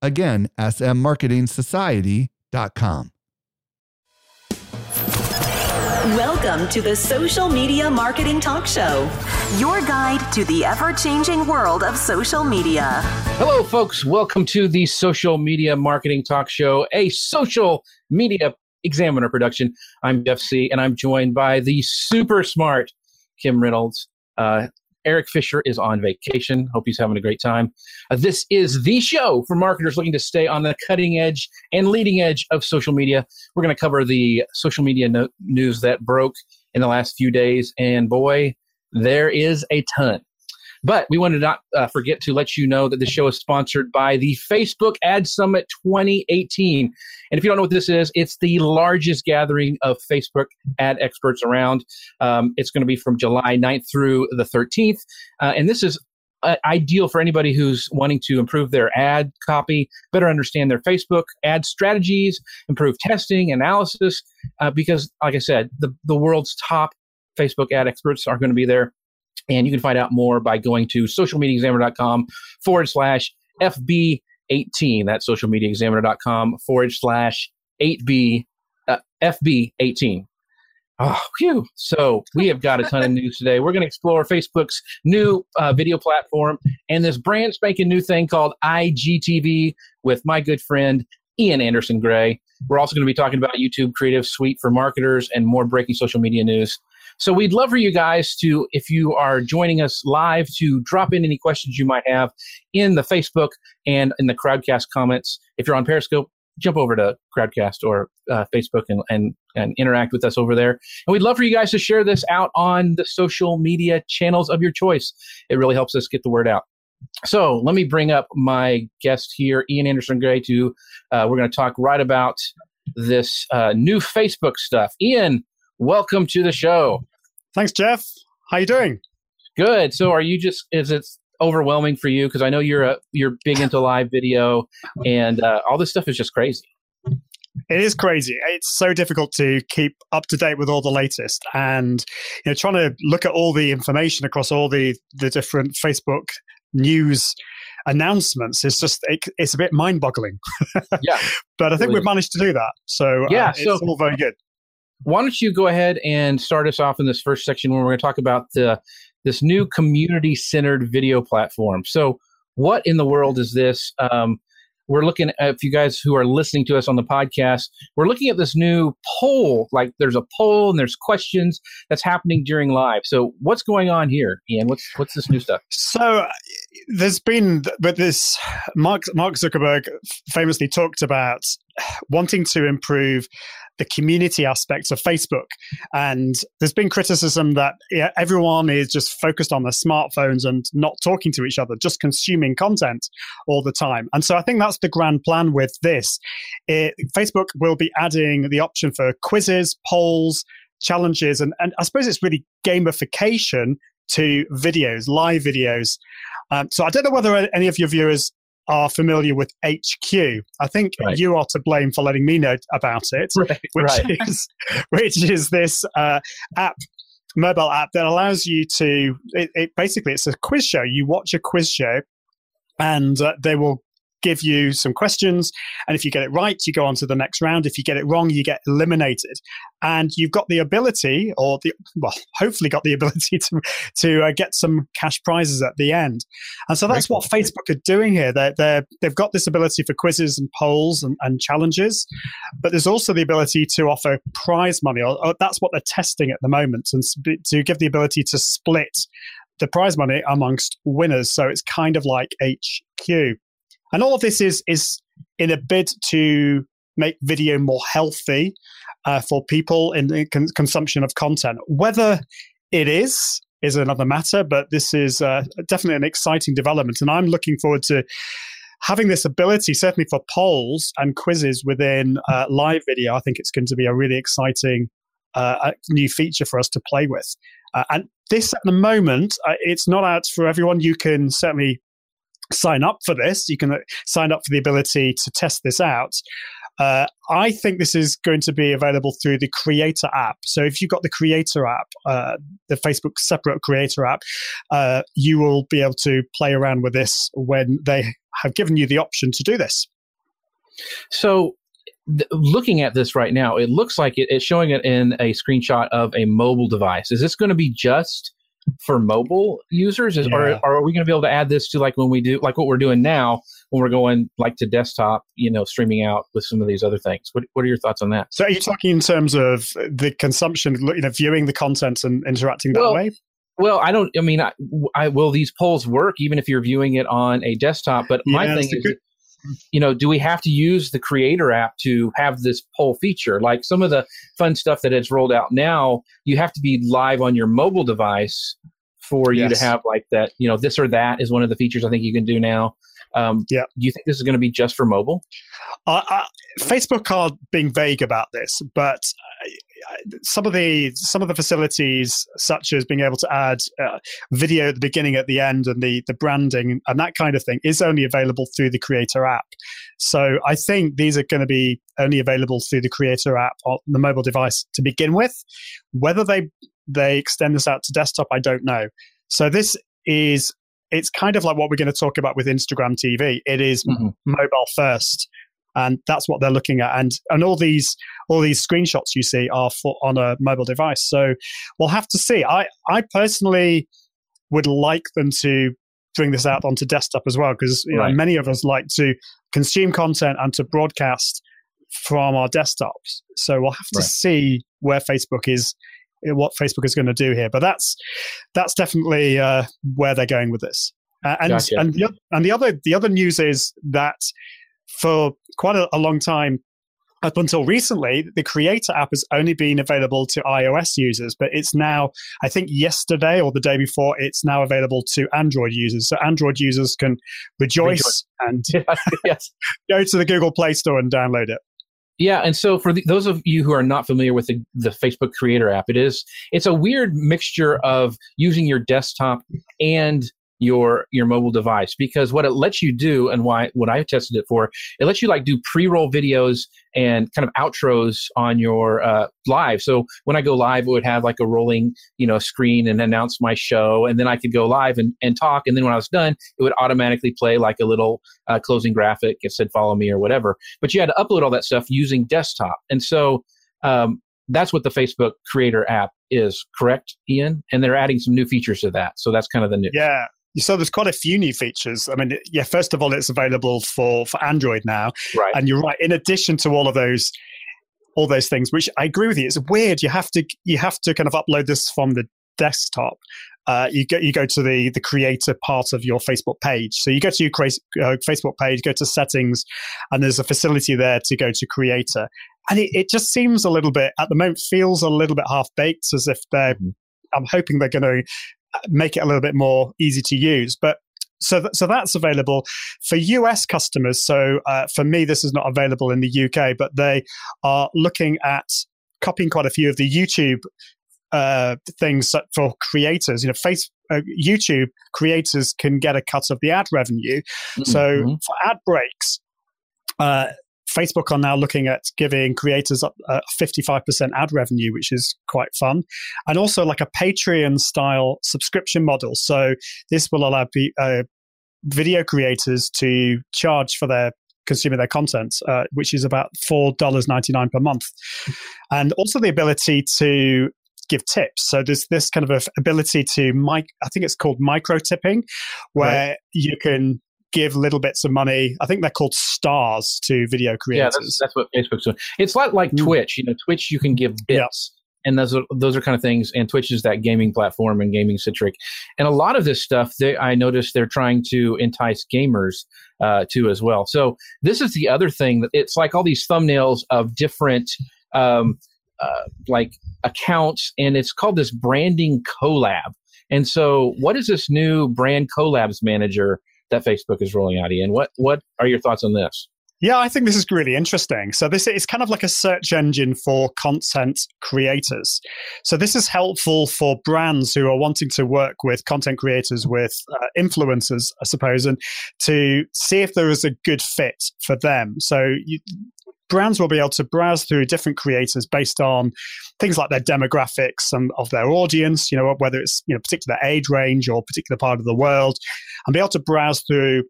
Again, smmarketingsociety.com. Welcome to the Social Media Marketing Talk Show, your guide to the ever changing world of social media. Hello, folks. Welcome to the Social Media Marketing Talk Show, a social media examiner production. I'm Jeff Sieh, and I'm joined by the super smart Kim Reynolds. Uh, Erik Fisher is on vacation. Hope he's having a great time. Uh, this is the show for marketers looking to stay on the cutting edge and leading edge of social media. We're going to cover the social media no- news that broke in the last few days, and boy, there is a ton. But we wanted to not uh, forget to let you know that the show is sponsored by the Facebook Ad Summit 2018. And if you don't know what this is, it's the largest gathering of Facebook ad experts around. Um, it's going to be from July 9th through the 13th. Uh, and this is uh, ideal for anybody who's wanting to improve their ad copy, better understand their Facebook ad strategies, improve testing, analysis, uh, because, like I said, the, the world's top Facebook ad experts are going to be there. And you can find out more by going to socialmediaexaminer.com forward slash FB18. That's socialmediaexaminer.com forward slash 8B, uh, FB18. Oh, phew. So we have got a ton of news today. We're going to explore Facebook's new uh, video platform and this brand spanking new thing called IGTV with my good friend Ian Anderson Gray. We're also going to be talking about YouTube Creative Suite for marketers and more breaking social media news. So we'd love for you guys to, if you are joining us live, to drop in any questions you might have in the Facebook and in the Crowdcast comments. If you're on Periscope, jump over to Crowdcast or uh, Facebook and, and, and interact with us over there. And we'd love for you guys to share this out on the social media channels of your choice. It really helps us get the word out. So let me bring up my guest here, Ian Anderson Gray. To uh, we're going to talk right about this uh, new Facebook stuff. Ian, welcome to the show. Thanks, Jeff. How you doing? Good. So, are you just? Is it overwhelming for you? Because I know you're a you're big into live video, and uh, all this stuff is just crazy. It is crazy. It's so difficult to keep up to date with all the latest, and you know, trying to look at all the information across all the the different Facebook news announcements is just it, it's a bit mind-boggling. Yeah, but I think we've managed to do that. So yeah, uh, so, it's all very good. Why don't you go ahead and start us off in this first section where we're going to talk about the this new community-centered video platform. So, what in the world is this? Um, we're looking at if you guys who are listening to us on the podcast we're looking at this new poll like there's a poll and there's questions that's happening during live so what's going on here ian what's what's this new stuff so there's been but this mark mark zuckerberg famously talked about wanting to improve the community aspects of Facebook. And there's been criticism that yeah, everyone is just focused on their smartphones and not talking to each other, just consuming content all the time. And so I think that's the grand plan with this. It, Facebook will be adding the option for quizzes, polls, challenges, and, and I suppose it's really gamification to videos, live videos. Um, so I don't know whether any of your viewers are familiar with HQ. I think right. you are to blame for letting me know about it, right, which right. is which is this uh, app mobile app that allows you to it, it, basically it's a quiz show you watch a quiz show and uh, they will give you some questions. And if you get it right, you go on to the next round. If you get it wrong, you get eliminated. And you've got the ability, or the well, hopefully got the ability to to uh, get some cash prizes at the end. And so that's what Facebook are doing here. They're, they're they've got this ability for quizzes and polls and, and challenges, but there's also the ability to offer prize money. Or, or that's what they're testing at the moment, and to give the ability to split the prize money amongst winners. So it's kind of like HQ. And all of this is is in a bid to make video more healthy uh, for people in the con- consumption of content. Whether it is is another matter, but this is uh, definitely an exciting development, and I'm looking forward to having this ability, certainly for polls and quizzes within uh, live video, I think it's going to be a really exciting uh, new feature for us to play with. Uh, and this at the moment, uh, it's not out for everyone. You can certainly sign up for this. You can uh, sign up for the ability to test this out. Uh, I think this is going to be available through the Creator app. So if you've got the Creator app, uh, the Facebook separate Creator app, uh, you will be able to play around with this when they have given you the option to do this. So th- looking at this right now, it looks like it, it's showing it in a screenshot of a mobile device. Is this going to be just for mobile users? Is, yeah. or, or, are we going to be able to add this to like when we do like what we're doing now when we're going like to desktop, you know, streaming out with some of these other things? What What are your thoughts on that? So, are you talking in terms of the consumption, you know, viewing the content and interacting that well, way? Well, I don't. I mean, I, I, will these polls work even if you're viewing it on a desktop? But my yeah, thing is, good, you know, do we have to use the creator app to have this poll feature? Like some of the fun stuff that has rolled out now, you have to be live on your mobile device for you yes. to have like that, you know, this or that is one of the features I think you can do now. Um, yeah. Do you think this is going to be just for mobile? Uh, uh, Facebook are being vague about this, but some of the some of the facilities, such as being able to add uh, video at the beginning, at the end, and the the branding and that kind of thing, is only available through the Creator app. So I think these are going to be only available through the Creator app on the mobile device to begin with. Whether they they extend this out to desktop, I don't know. So this is it's kind of like what we're going to talk about with Instagram TV. It is mm-hmm. mobile first, and that's what they're looking at. And and all these all these screenshots you see are for on a mobile device. So we'll have to see. I I personally would like them to bring this out onto desktop as well because you right. know many of us like to consume content and to broadcast from our desktops. So we'll have to right. see where Facebook is what Facebook is going to do here. But that's that's definitely uh, where they're going with this. Uh, and gotcha. and the, and the other the other news is that for quite a, a long time up until recently, the Creator app has only been available to iOS users, but it's now, I think yesterday or the day before, it's now available to Android users. So Android users can rejoice, rejoice. and yes. go to the Google Play Store and download it. Yeah, and so for the, those of you who are not familiar with the, the Facebook Creator app, it is it's a weird mixture of using your desktop and your your mobile device because what it lets you do and why what I tested it for it lets you like do pre-roll videos and kind of outros on your uh, live. So when I go live, it would have like a rolling you know screen and announce my show, and then I could go live and, and talk. And then when I was done, it would automatically play like a little uh, closing graphic. It said follow me or whatever. But you had to upload all that stuff using desktop, and so um, that's what the Facebook Creator app is, correct, Ian? And they're adding some new features to that. So that's kind of the new. Yeah, so there's quite a few new features. I mean, yeah, first of all, it's available for for Android now, right? And you're right. In addition to all of those, all those things, which I agree with you, it's weird. You have to you have to kind of upload this from the desktop. Uh, you go you go to the the creator part of your Facebook page. So you go to your uh, Facebook page, go to settings, and there's a facility there to go to creator. And it, it just seems a little bit at the moment feels a little bit half baked, as if they're. Mm-hmm. I'm hoping they're going to make it a little bit more easy to use. But so, th- so that's available for US customers. So uh, for me, this is not available in the UK, but they are looking at copying quite a few of the YouTube uh, things for creators. You know, face uh, YouTube creators can get a cut of the ad revenue. Mm-hmm. So for ad breaks, uh, Facebook are now looking at giving creators a 55% ad revenue, which is quite fun. And also like a Patreon style subscription model. So this will allow uh, video creators to charge for their consuming their content, uh, which is about $4.99 per month. And also the ability to give tips. So there's this kind of ability to mic. I think it's called micro tipping, where right. you can give little bits of money. I think they're called stars to video creators. Yeah, that's, that's what Facebook's doing. It's like like mm. Twitch. You know, Twitch you can give bits. And those are, those are kind of things. And Twitch is that gaming platform and gaming centric. And a lot of this stuff, they, I noticed they're trying to entice gamers uh, too as well. So this is the other thing that it's like all these thumbnails of different um, uh, like accounts, and it's called this branding collab. And so, what is this new brand collabs manager that Facebook is rolling out. Ian, what what are your thoughts on this? Yeah, I think this is really interesting. So this is kind of like a search engine for content creators. So this is helpful for brands who are wanting to work with content creators, with uh, influencers, I suppose, and to see if there is a good fit for them. So you, brands will be able to browse through different creators based on things like their demographics and of their audience, you know, whether it's you know particular age range or particular part of the world, and be able to browse through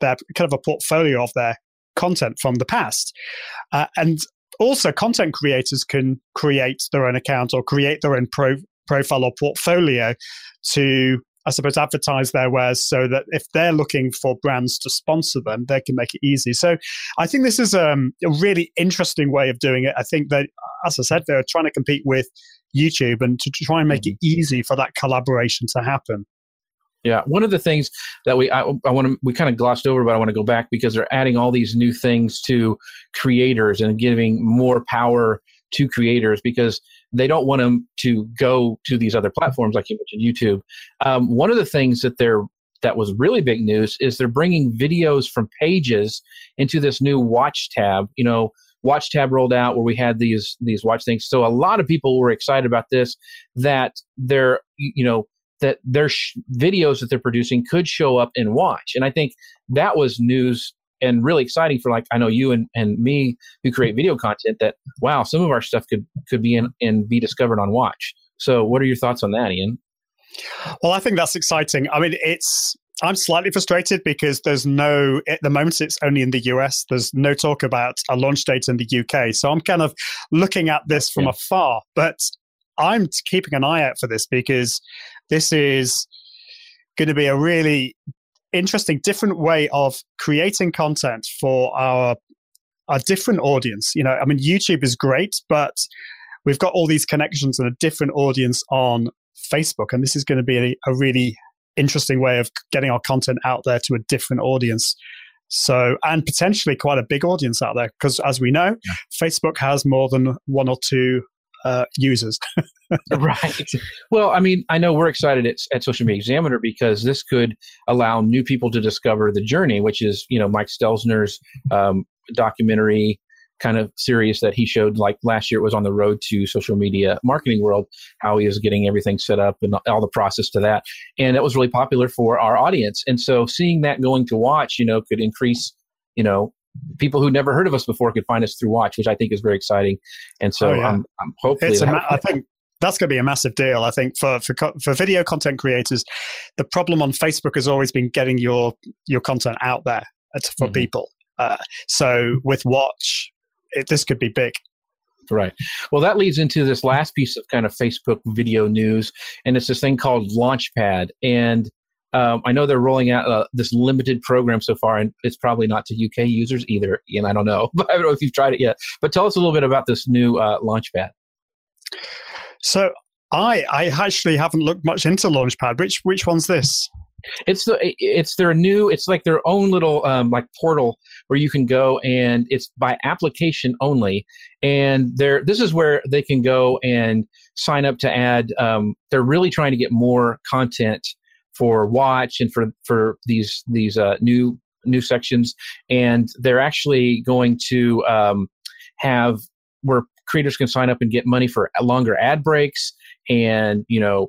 their kind of a portfolio of their content from the past. Uh, and also, content creators can create their own account or create their own pro- profile or portfolio to, I suppose, advertise their wares so that if they're looking for brands to sponsor them, they can make it easy. So I think this is um, a really interesting way of doing it. I think that, as I said, they're trying to compete with YouTube and to try and make it mm-hmm. easy for that collaboration to happen. Yeah, one of the things that we I, I want to we kind of glossed over, but I want to go back because they're adding all these new things to creators and giving more power to creators because they don't want them to go to these other platforms like you mentioned YouTube. Um, one of the things that they're that was really big news is they're bringing videos from pages into this new watch tab. You know, watch tab rolled out where we had these these watch things. So a lot of people were excited about this that they're you know that their sh- videos that they're producing could show up in watch and i think that was news and really exciting for like i know you and, and me who create video content that wow some of our stuff could could be in and be discovered on watch. So what are your thoughts on that ian? Well i think that's exciting. I mean it's i'm slightly frustrated because there's no at the moment it's only in the us there's no talk about a launch date in the uk so i'm kind of looking at this from yeah. afar but i'm keeping an eye out for this because this is going to be a really interesting, different way of creating content for our a different audience. You know, I mean, YouTube is great, but we've got all these connections and a different audience on Facebook, and this is going to be a, a really interesting way of getting our content out there to a different audience. So, and potentially quite a big audience out there, because as we know, yeah. Facebook has more than one or two uh, users. right. Well, I mean, I know we're excited at, at Social Media Examiner because this could allow new people to discover the journey, which is, you know, Mike Stelzner's um, documentary kind of series that he showed like last year it was on the road to social media marketing world how he is getting everything set up and all the process to that and that was really popular for our audience and so seeing that going to watch you know could increase you know people who never heard of us before could find us through Watch, which I think is very exciting. And so oh, yeah. I'm, I'm hopefully. It's ma- I think that's going to be a massive deal. I think for, for for video content creators, the problem on Facebook has always been getting your your content out there for mm-hmm. people. Uh, so with Watch, it, this could be big. Right. Well, that leads into this last piece of kind of Facebook video news, and it's this thing called Launchpad. And um, I know they're rolling out uh, this limited program so far, and it's probably not to UK users either. And I don't know, but I don't know if you've tried it yet. But tell us a little bit about this new uh, Launchpad. So I I actually haven't looked much into Launchpad. Which which one's this? It's the it's their new it's like their own little um, like portal where you can go and it's by application only and there this is where they can go and sign up to add um, they're really trying to get more content for watch and for for these these uh, new new sections and they're actually going to um, have where creators can sign up and get money for longer ad breaks and you know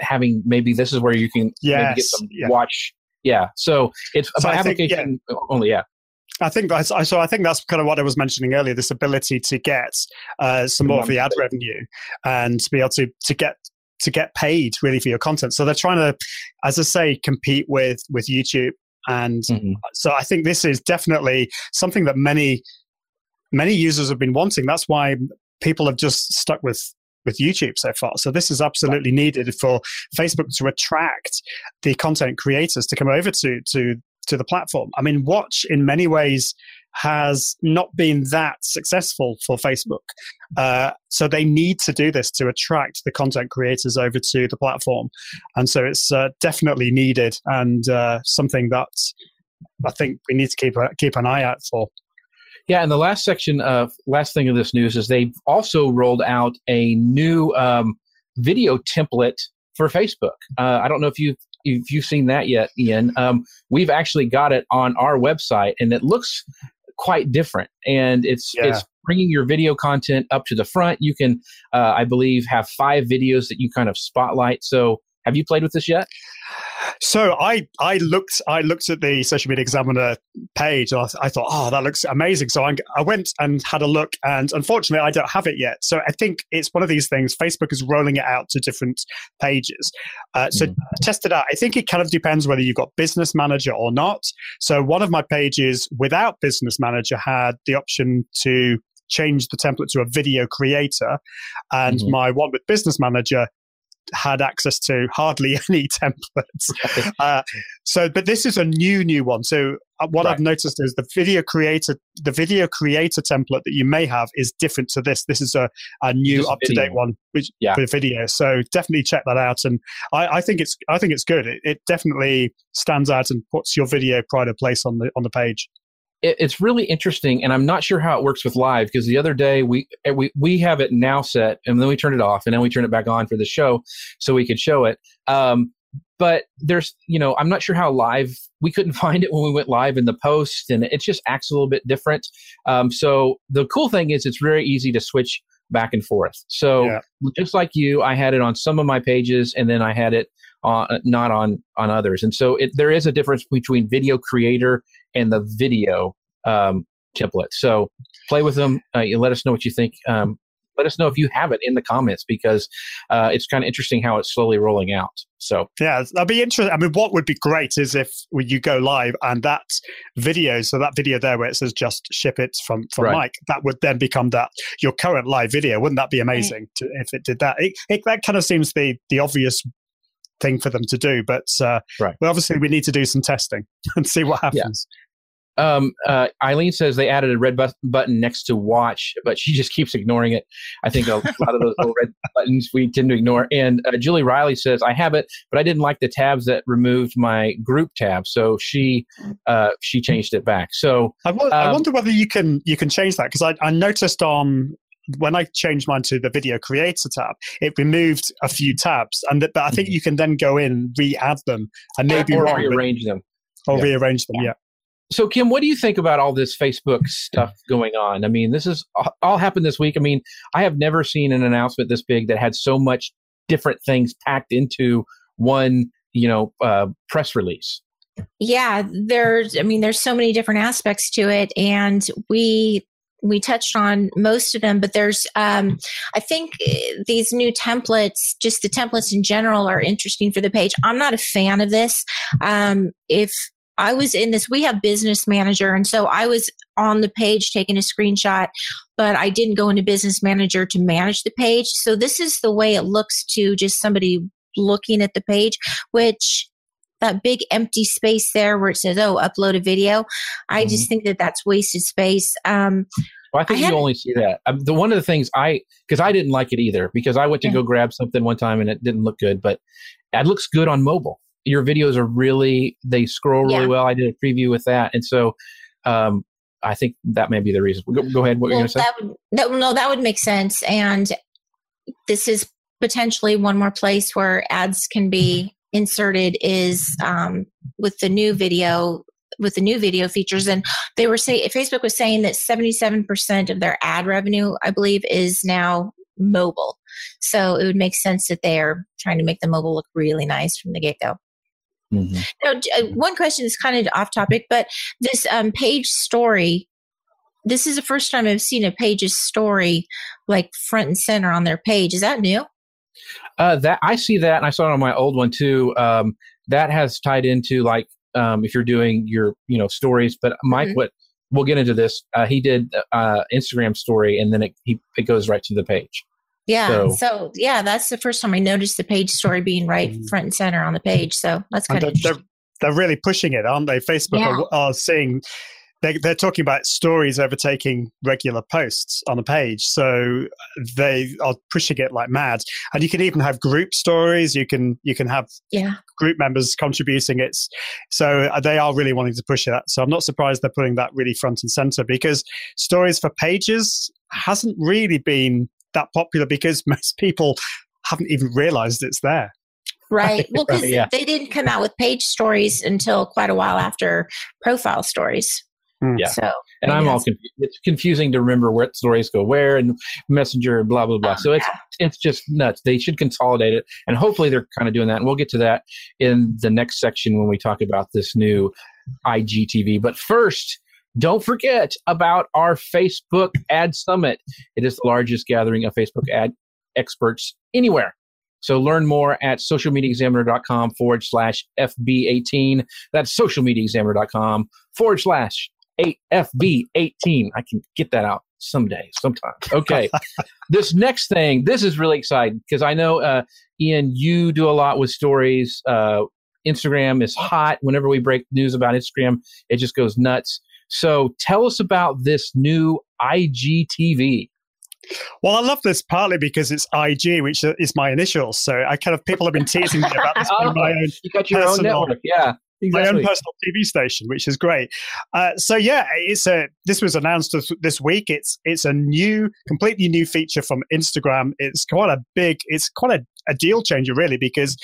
having maybe this is where you can yes, get some yeah. watch yeah so it's so by application think, yeah. only yeah I think that's so. I think that's kind of what I was mentioning earlier. This ability to get uh, some more of the ad revenue and to be able to to get to get paid really for your content. So they're trying to, as I say, compete with with YouTube. And mm-hmm. so I think this is definitely something that many many users have been wanting. That's why people have just stuck with with YouTube so far. So this is absolutely needed for Facebook to attract the content creators to come over to to to the platform. I mean, Watch in many ways has not been that successful for Facebook. Uh, so they need to do this to attract the content creators over to the platform. And so it's uh, definitely needed and uh, something that I think we need to keep, keep an eye out for. Yeah, and the last section of last thing of this news is they've also rolled out a new um, video template for Facebook. Uh, I don't know if you've if you've seen that yet, Ian, um, we've actually got it on our website, and it looks quite different. And it's Yeah. it's bringing your video content up to the front. You can, uh, I believe, have five videos that you kind of spotlight. So, have you played with this yet? So I I looked I looked at the social media examiner page and I, I thought oh that looks amazing so I, I went and had a look and unfortunately I don't have it yet so I think it's one of these things Facebook is rolling it out to different pages uh, so Mhm. test it out I think it kind of depends whether you've got business manager or not so one of my pages without business manager had the option to change the template to a video creator and Mhm. my one with business manager had access to hardly any templates. Uh, so, but this is a new, new one. So, uh, what Right. I've noticed is the video creator, the video creator template that you may have is different to this. This is a, a new, up to date one, which Yeah. for video. So, definitely check that out. And I, I think it's, I think it's good. It, it definitely stands out and puts your video pride of place on the on the page. It, it's really interesting, and I'm not sure how it works with live because the other day we eh, we we have it now set, and then we turn it off, and then we turn it back on for the show so we could show it. Um, but there's, you know, I'm not sure how live we couldn't find it when we went live in the post, and it just acts a little bit different. Um, so the cool thing is, it's very easy to switch back and forth. So Yeah. just like you, I had it on some of my pages, and then I had it on not on on others. And so it, there is a difference between video creator and the video um, template. So play with them. Uh, you let us know what you think. Um, let us know if you have it in the comments because uh, it's kind of interesting how it's slowly rolling out. So Yeah, that'd be interesting. I mean, what would be great is if you go live and that video, so that video there where it says just ship it from from Right. Mike, that would then become that your current live video. Wouldn't that be amazing to, if it did that? It, it, that kind of seems the the obvious thing for them to do, but uh, Right. well, obviously we need to do some testing and see what happens. um, uh, Eileen says they added a red bu- button next to watch, but she just keeps ignoring it. I think a lot of those little red buttons we tend to ignore. And uh, Julie Riley says I have it, but I didn't like the tabs that removed my group tab, so she uh, she changed it back. So I, I Um, wonder whether you can you can change that because I, I noticed on when I changed mine to the video creator tab, it removed a few tabs, and th- but I think you can then go in and re-add them. and maybe or wrong, rearrange them. or Yeah. rearrange them. Yeah. So, Kim, what do you think about all this Facebook stuff going on? I mean, this is all happened this week. I mean, I have never seen an announcement this big that had so much different things packed into one, you know, uh, press release. yeah there's i mean there's so many different aspects to it and we we touched on most of them but there's um i think eh, these new templates just the templates in general are interesting for the page. I'm not a fan of this. Um if i was in this we have business manager and so i was on the page taking a screenshot but i didn't go into business manager to manage the page. So this is the way it looks to just somebody looking at the page which that big empty space there where it says oh upload a video i just think that that's wasted space um Well, I think I you only see that. Um, the one of the things I because I didn't like it either because I went to Yeah. go grab something one time and it didn't look good, but it looks good on mobile. Your videos are really they scroll really Yeah. well. I did a preview with that, and so um, I think that may be the reason. Go, go ahead. What you're going to say? that would that, no that would make sense and this is potentially one more place where ads can be inserted is um, with the new video with the new video features and they were saying facebook was saying that 77% of their ad revenue i believe is now mobile so it would make sense that they're trying to make the mobile look really nice from the get-go Mhm. now, uh, one question is kind of off topic, but this um, page story, this is the first time I've seen a page's story like front and center on their page. Is that new? Uh, that I see that, and I saw it on my old one too. Um, that has tied into like um, if you're doing your you know stories. But Mike, Mhm. what we'll get into this. Uh, he did uh, Instagram story, and then it he, it goes right to the page. Yeah. So- So, yeah, that's the first time I noticed the page story being right Mhm. front and center on the page. So that's kind of they're, they're, they're really pushing it, aren't they? Facebook Yeah. are, are seeing they, they're talking about stories overtaking regular posts on a page. So they are pushing it like mad. And you can even have group stories. You can you can have yeah. group members contributing. It's so uh, they are really wanting to push that. So I'm not surprised they're putting that really front and center because stories for pages hasn't really been that popular because most people haven't even realized it's there. Right. Well, because yeah. they didn't come out with page stories until quite a while after profile stories. Hmm. Yeah. So, And I'm all confused. It's confusing to remember what stories go where and messenger and blah blah blah. Oh, so it's it's just nuts. They should consolidate it, and hopefully they're kind of doing that. And we'll get to that in the next section when we talk about this new IGTV. But first, don't forget about our Facebook Ad Summit. It is the largest gathering of Facebook ad experts anywhere. So learn more at socialmediaexaminer.com forward slash FB18. That's socialmediaexaminer.com forward slash 8FB18. I can get that out someday, sometime. Okay. this next thing, this is really exciting because I know, uh, Ian, you do a lot with stories. Uh, Instagram is hot. Whenever we break news about Instagram, it just goes nuts. So tell us about this new IGTV. Well, I love this partly because it's IG, which is my initials. So I kind of people have been teasing me about this Oh, my own you got your own personal- network. Yeah. My own personal TV station, which is great. Uh, so yeah, it's a. This was announced this, this week. It's it's a new, completely new feature from Instagram. It's quite a big. It's quite a, a deal changer, really, because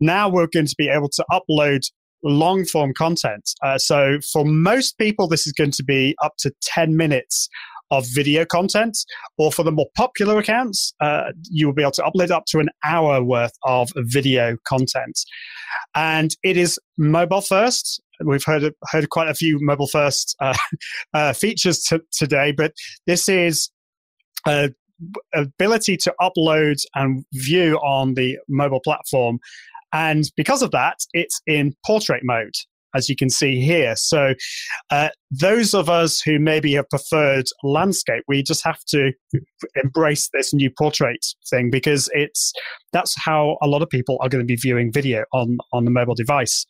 now we're going to be able to upload long form content. Uh, so for most people, this is going to be up to ten minutes of video content, or for the more popular accounts, uh, you will be able to upload up to an hour worth of video content. And it is mobile first. We've heard heard quite a few mobile first uh, uh, features t- today, but this is a ability to upload and view on the mobile platform. And because of that, it's in portrait mode, as you can see here. So, uh, those of us who maybe have preferred landscape, we just have to embrace this new portrait thing because it's that's how a lot of people are going to be viewing video on on the mobile device.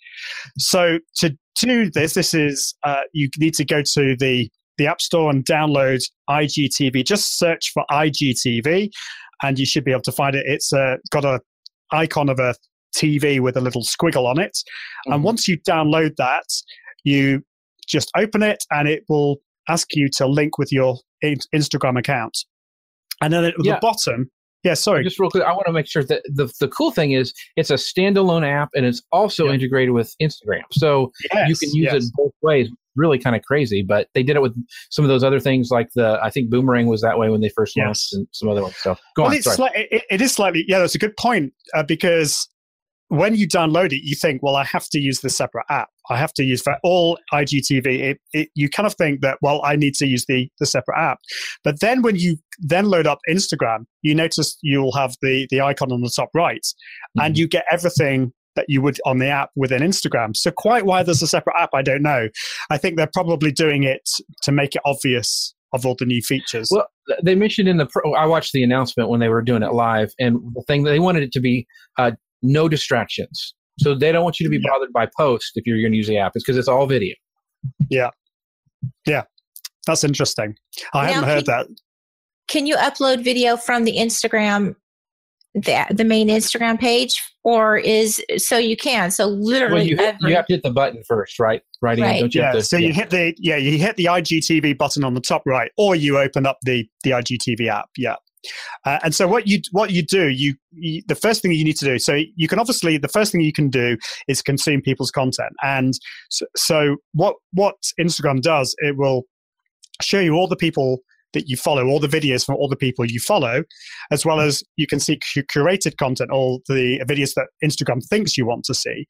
So, to do this, this is uh, you need to go to the the App Store and download IGTV. Just search for IGTV, and you should be able to find it. It's uh, got a icon of a TV with a little squiggle on it. And Mhm. once you download that, you just open it, and it will ask you to link with your Instagram account. And then at Yeah. the bottom, yeah, sorry, Just real quick, I want to make sure that the, the cool thing is it's a standalone app and it's also Yeah. integrated with Instagram. So you can use yes. it both ways. Really kind of crazy, but they did it with some of those other things like the, I think Boomerang was that way when they first launched Yes. and some other ones. So go well, on. it's sli- it, it is slightly, yeah, that's a good point uh, because when you download it, you think, well, I have to use the separate app. I have to use for all IGTV. It, it, you kind of think that, well, I need to use the, the separate app. But then when you then load up Instagram, you notice you'll have the, the icon on the top right and Mhm. you get everything that you would on the app within Instagram. So quite why there's a separate app, I don't know. I think they're probably doing it to make it obvious of all the new features. Well, they mentioned in the, pro- I watched the announcement when they were doing it live and the thing they wanted it to be uh, no distractions. So they don't want you to be Yeah. bothered by post if you're going to use the app. It's because it's all video. Yeah. Yeah. That's interesting. I Now, hadn't heard that. can you upload video from the Instagram, the, the main Instagram page, or is so you can? So literally, Well, you, hit, every- you have to hit the button first, right? Right. Right. Don't you yeah, to, so you hit the yeah you hit the IGTV button on the top right, or you open up the the IGTV app. Yeah, uh, and so what you what you do you, you the first thing you need to do so you can obviously the first thing you can do is consume people's content, and so, so what what Instagram does it will show you all the people that you follow, all the videos from all the people you follow, as well as you can see curated content, all the videos that Instagram thinks you want to see.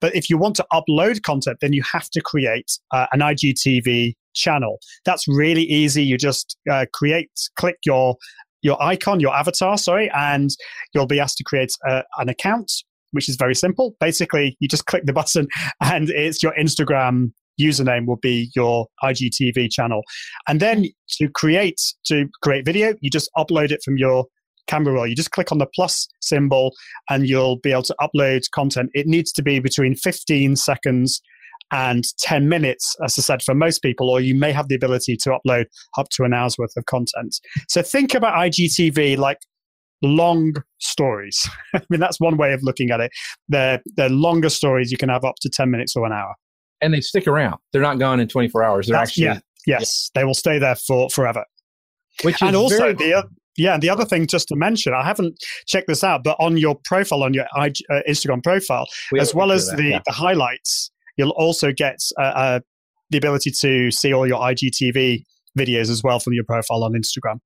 But if you want to upload content, then you have to create uh, an IGTV channel. That's really easy. You just uh, create, click your your icon, your avatar, sorry, and you'll be asked to create uh, an account, which is very simple. Basically, you just click the button, and it's your Instagram username will be your IGTV channel. And then to create to create video, you just upload it from your camera roll. You just click on the plus symbol and you'll be able to upload content. It needs to be between 15 seconds and 10 minutes, as I said, for most people, or you may have the ability to upload up to an hour's worth of content. So think about IGTV like long stories. I mean, that's one way of looking at it. They're, they're longer stories you can have up to 10 minutes or an hour. and they stick around. They're not gone in 24 hours. They're That's- actually, yeah, yes, they will stay there for forever. which is and also very, the Yeah, and the other thing just to mention, I haven't checked this out, but on your profile, on your IG, uh, Instagram profile, We as well as that, the, yeah. the highlights, you'll also get uh, uh, the ability to see all your IGTV videos as well from your profile on Instagram.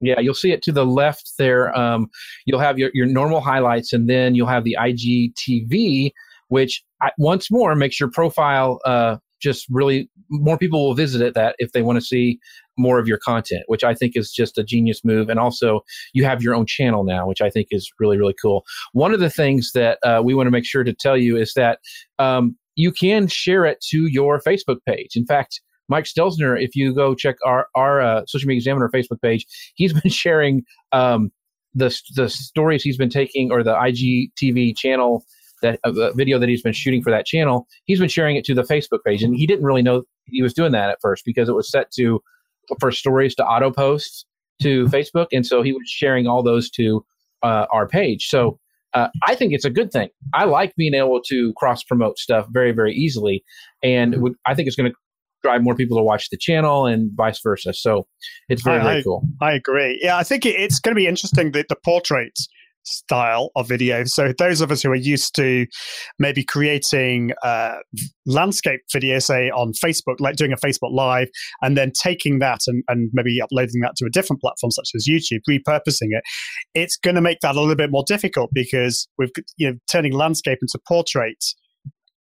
Yeah, you'll see it to the left there. Um, you'll have your, your normal highlights, and then you'll have the IGTV, which I, once more makes your profile uh, just really more people will visit it that if they want to see more of your content, which I think is just a genius move. And also, you have your own channel now, which I think is really really cool. One of the things that uh, we want to make sure to tell you is that um, you can share it to your Facebook page. In fact. Mike Stelzner, if you go check our our uh, Social Media Examiner Facebook page, he's been sharing um, the the stories he's been taking or the IGTV channel that uh, video that he's been shooting for that channel. He's been sharing it to the Facebook page, and he didn't really know he was doing that at first because it was set to for stories to auto post to Facebook, and so he was sharing all those to uh, our page. So. Uh, I think it's a good thing. I like being able to cross promote stuff very, very easily, and would, I think it's going to drive more people to watch the channel and vice versa. So it's very, I- very cool. I agree. Yeah, I think it, it's going to be interesting the, the portrait style of video. So those of us who are used to maybe creating uh, landscape video, say on Facebook, like doing a Facebook Live, and then taking that and, and maybe uploading that to a different platform such as YouTube, repurposing it, it's going to make that a little bit more difficult because we've you know turning landscape into portrait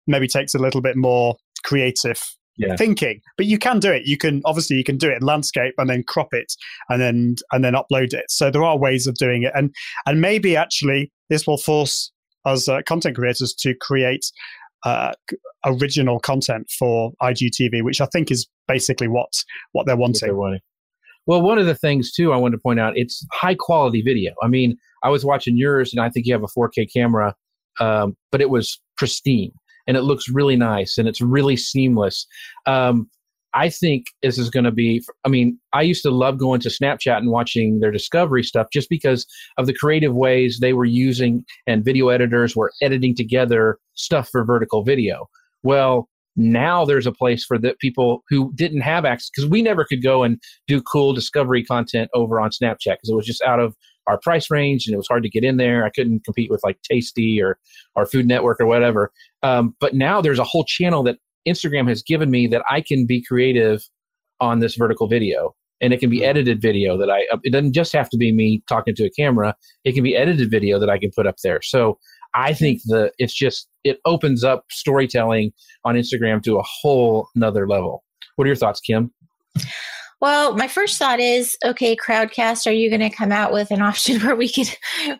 maybe takes a little bit more creative Yeah. thinking but you can do it you can obviously you can do it in landscape and then crop it and then and then upload it so there are ways of doing it and and maybe actually this will force us uh, content creators to create uh, original content for IGTV, which I think is basically what what they're what they're wanting. wanting. Well, one of the things too I wanted to point out, it's high quality video. I mean, I was watching yours, and I think you have a 4K camera, um, but it was pristine and it looks really nice and it's really seamless. Um, I think this is going to be. I mean, I used to love going to Snapchat and watching their discovery stuff just because of the creative ways they were using and video editors were editing together stuff for vertical video. Well, now there's a place for the people who didn't have access because we never could go and do cool discovery content over on Snapchat because it was just out of our price range and it was hard to get in there. I couldn't compete with like Tasty or or Food Network or whatever. Um, but now there's a whole channel that Instagram has given me that I can be creative on this vertical video. And it can be edited video that I, it doesn't just have to be me talking to a camera. It can be edited video that I can put up there. So I think the, it's just, it opens up storytelling on Instagram to a whole nother level. What are your thoughts, Kim? Well, my first thought is, okay, Crowdcast, are you going to come out with an option where we could,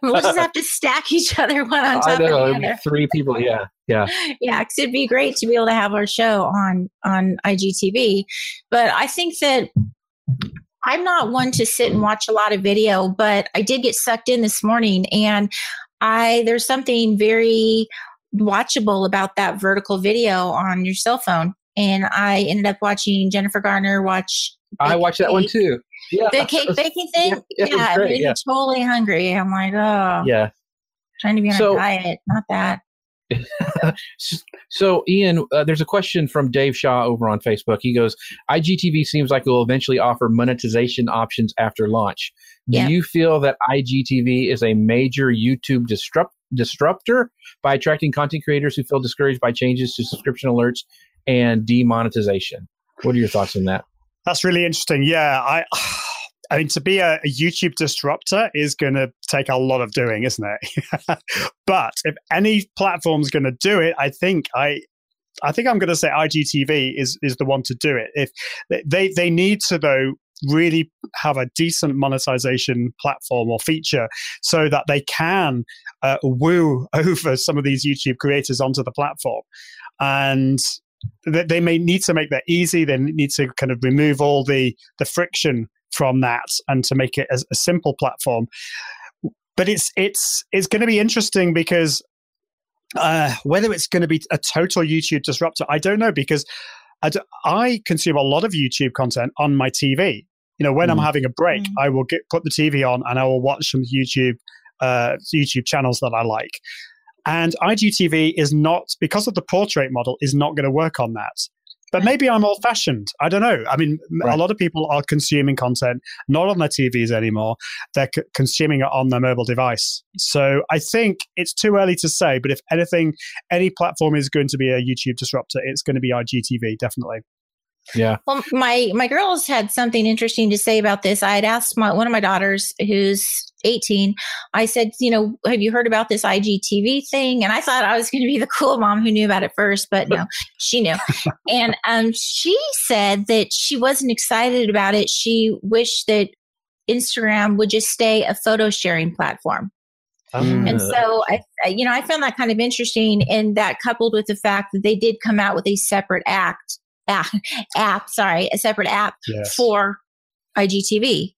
we'll just have to stack each other one on I top know, of the other. three people. Yeah. Yeah. Yeah, because it'd be great to be able to have our show on on IGTV. But I think that I'm not one to sit and watch a lot of video, but I did get sucked in this morning, and I there's something very watchable about that vertical video on your cell phone. And I ended up watching Jennifer Garner watch I watched that one too. Yeah. The cake baking thing, Yeah, yeah, it great, made yeah. me totally hungry. I'm like, oh, Yeah. trying to be on So- a diet, not that. So, Ian, uh, there's a question from Dave Shaw over on Facebook. He goes, IGTV seems like it will eventually offer monetization options after launch. Do you feel that IGTV is a major YouTube disrupt- disruptor by attracting content creators who feel discouraged by changes to subscription alerts and demonetization? What are your thoughts on that? That's really interesting. Yeah, I. I mean, to be a, a YouTube disruptor is going to take a lot of doing, isn't it? but if any platform's going to do it, I think I, I think I'm going to say IGTV is is the one to do it. If they they need to though really have a decent monetization platform or feature so that they can uh, woo over some of these YouTube creators onto the platform, and they, they may need to make that easy. They need to kind of remove all the the friction from that and to make it as a simple platform. But it's it's it's going to be interesting because uh, whether it's going to be a total YouTube disruptor, I don't know because I, d- I consume a lot of YouTube content on my TV. You know, when I'm Mhm. having a break, Mhm. I will get put the TV on and I will watch some YouTube uh, YouTube channels that I like. And IGTV is not because of the portrait model is not going to work on that. But maybe I'm old fashioned. I don't know. I mean, right. a lot of people are consuming content not on their TVs anymore. They're c- consuming it on their mobile device. So I think it's too early to say. But if anything, any platform is going to be a YouTube disruptor, it's going to be IGTV, definitely. Yeah. Well, my my girls had something interesting to say about this. I had asked my one of my daughters, who's 18, I said, you know, have you heard about this IGTV thing? And I thought I was going to be the cool mom who knew about it first, but no, she knew. and um, she said that she wasn't excited about it. She wished that Instagram would just stay a photo sharing platform. And mm. so I, you know, I found that kind of interesting, and that coupled with the fact that they did come out with a separate act app, app sorry, a separate app yes. for IGTV.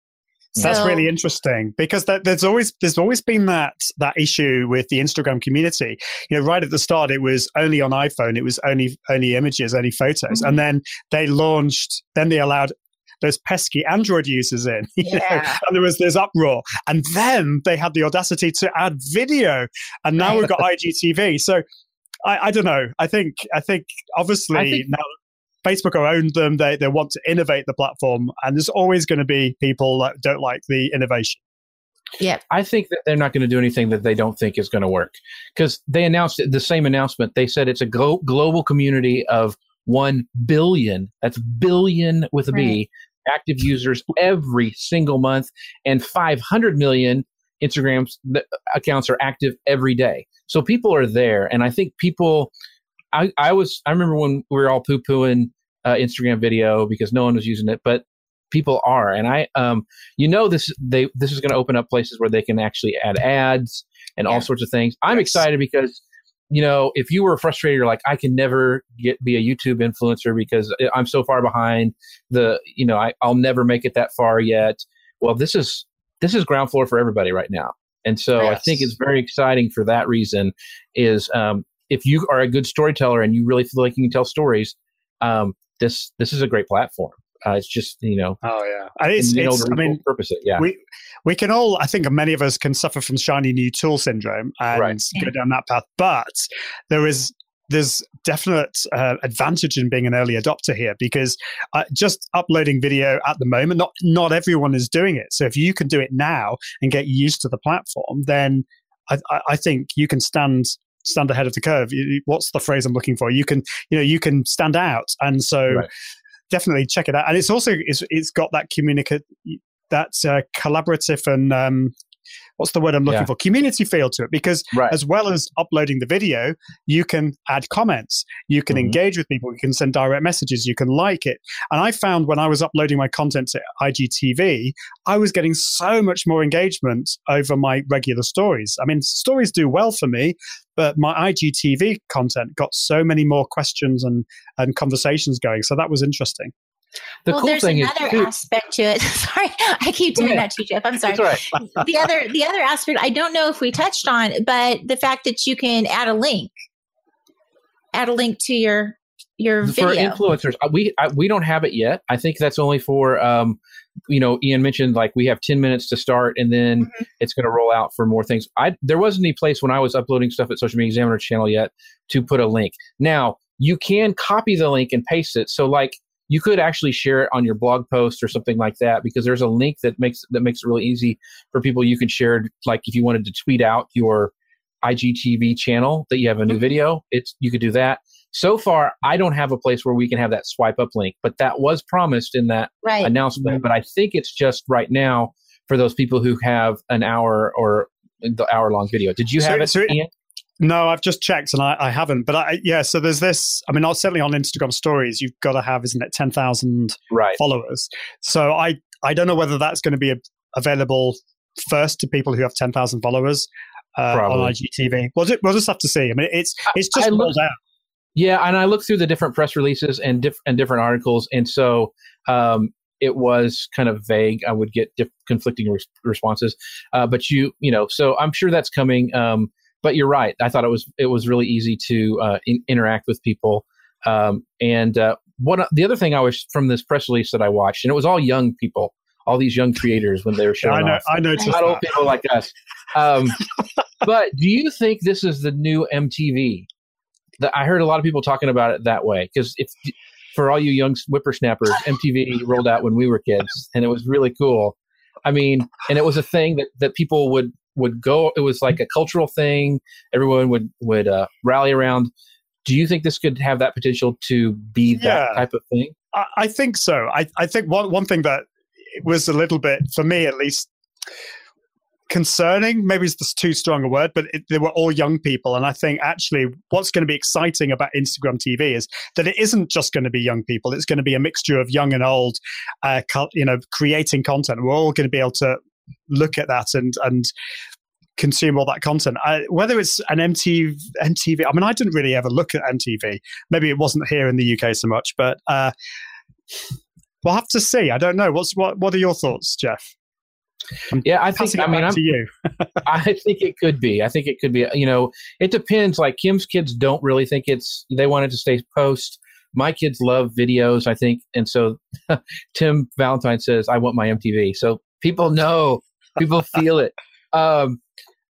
So, That's really interesting because that, there's always there's always been that that issue with the Instagram community. You know, right at the start, it was only on iPhone, it was only only images, only photos, mm-hmm. and then they launched. Then they allowed those pesky Android users in. Yeah. Know, and there was this uproar. And then they had the audacity to add video. And now we've got IGTV. So I, I, don't know. I think I think obviously I think, now Facebook have owned them. They they want to innovate the platform, and there's always going to be people that don't like the innovation. Yeah, I think that they're not going to do anything that they don't think is going to work because they announced the same announcement. They said it's a glo- global community of one billion. That's billion with a right. B active users every single month, and 500 million Instagram accounts are active every day. So people are there, and I think people I, I was I remember when we were all poo pooing uh, Instagram video because no one was using it, but people are, and I um you know this they this is going to open up places where they can actually add ads and yeah. all sorts of things. I'm yes. excited because you know if you were frustrated, you're like I can never get be a YouTube influencer because I'm so far behind the you know I, I'll never make it that far yet. Well, this is this is ground floor for everybody right now. And so yes. I think it's very exciting for that reason. Is um, if you are a good storyteller and you really feel like you can tell stories, um, this this is a great platform. Uh, it's just you know. Oh yeah, and it's, it's I mean, purpose it. Yeah, we we can all. I think many of us can suffer from shiny new tool syndrome and right. go down that path. But there is there's definite uh, advantage in being an early adopter here because uh, just uploading video at the moment, not not everyone is doing it. So if you can do it now and get used to the platform, then I, I think you can stand stand ahead of the curve. What's the phrase I'm looking for? You can, you know, you can stand out, and so right. definitely check it out. And it's also it's, it's got that communicate that uh, collaborative and um, what's the word I'm looking yeah. for? Community feel to it because right. as well as uploading the video, you can add comments, you can mm-hmm. engage with people, you can send direct messages, you can like it. And I found when I was uploading my content to IGTV, I was getting so much more engagement over my regular stories. I mean, stories do well for me, but my IGTV content got so many more questions and, and conversations going. So that was interesting. The well, cool there's another is, aspect to it. sorry, I keep doing yeah. that to you, Jeff. I'm sorry. the other the other aspect I don't know if we touched on, but the fact that you can add a link, add a link to your your video. For influencers, uh, we I, we don't have it yet. I think that's only for um, you know, Ian mentioned like we have 10 minutes to start and then mm-hmm. it's going to roll out for more things. I there wasn't any place when I was uploading stuff at Social Media Examiner channel yet to put a link. Now, you can copy the link and paste it. So like you could actually share it on your blog post or something like that because there's a link that makes that makes it really easy for people you can share like if you wanted to tweet out your IGTV channel that you have a new mm-hmm. video it's you could do that so far I don't have a place where we can have that swipe up link but that was promised in that right. announcement mm-hmm. but I think it's just right now for those people who have an hour or the hour long video did you have so, it so it, no, I've just checked and I, I haven't. But I, yeah, so there's this. I mean, certainly on Instagram stories, you've got to have, isn't it, ten thousand right. followers. So I, I don't know whether that's going to be a, available first to people who have ten thousand followers uh, on IGTV. We'll, just, we'll just have to see. I mean, it's it's just rolled out. Yeah, and I looked through the different press releases and diff- and different articles, and so um, it was kind of vague. I would get diff- conflicting re- responses, uh, but you you know, so I'm sure that's coming. Um, but you're right. I thought it was it was really easy to uh, in, interact with people. Um, and uh, one the other thing I was from this press release that I watched, and it was all young people, all these young creators when they were showing I know, off. I know, not old people like us. Um, but do you think this is the new MTV? That I heard a lot of people talking about it that way because if for all you young whippersnappers, MTV rolled out when we were kids, and it was really cool. I mean, and it was a thing that, that people would would go. It was like a cultural thing. Everyone would would uh, rally around. Do you think this could have that potential to be that Yeah. type of thing? I, I think so. I, I think one one thing that was a little bit for me at least concerning maybe it's too strong a word but it, they were all young people and i think actually what's going to be exciting about instagram tv is that it isn't just going to be young people it's going to be a mixture of young and old uh, you know creating content we're all going to be able to look at that and and consume all that content I, whether it's an MTV, MTV i mean i didn't really ever look at mtv maybe it wasn't here in the uk so much but uh we'll have to see i don't know what's what what are your thoughts jeff Yeah, I think. I mean, I'm, to you I think it could be. I think it could be. You know, it depends. Like Kim's kids don't really think it's. They wanted to stay post. My kids love videos. I think, and so Tim Valentine says, "I want my MTV." So people know, people feel it. Um,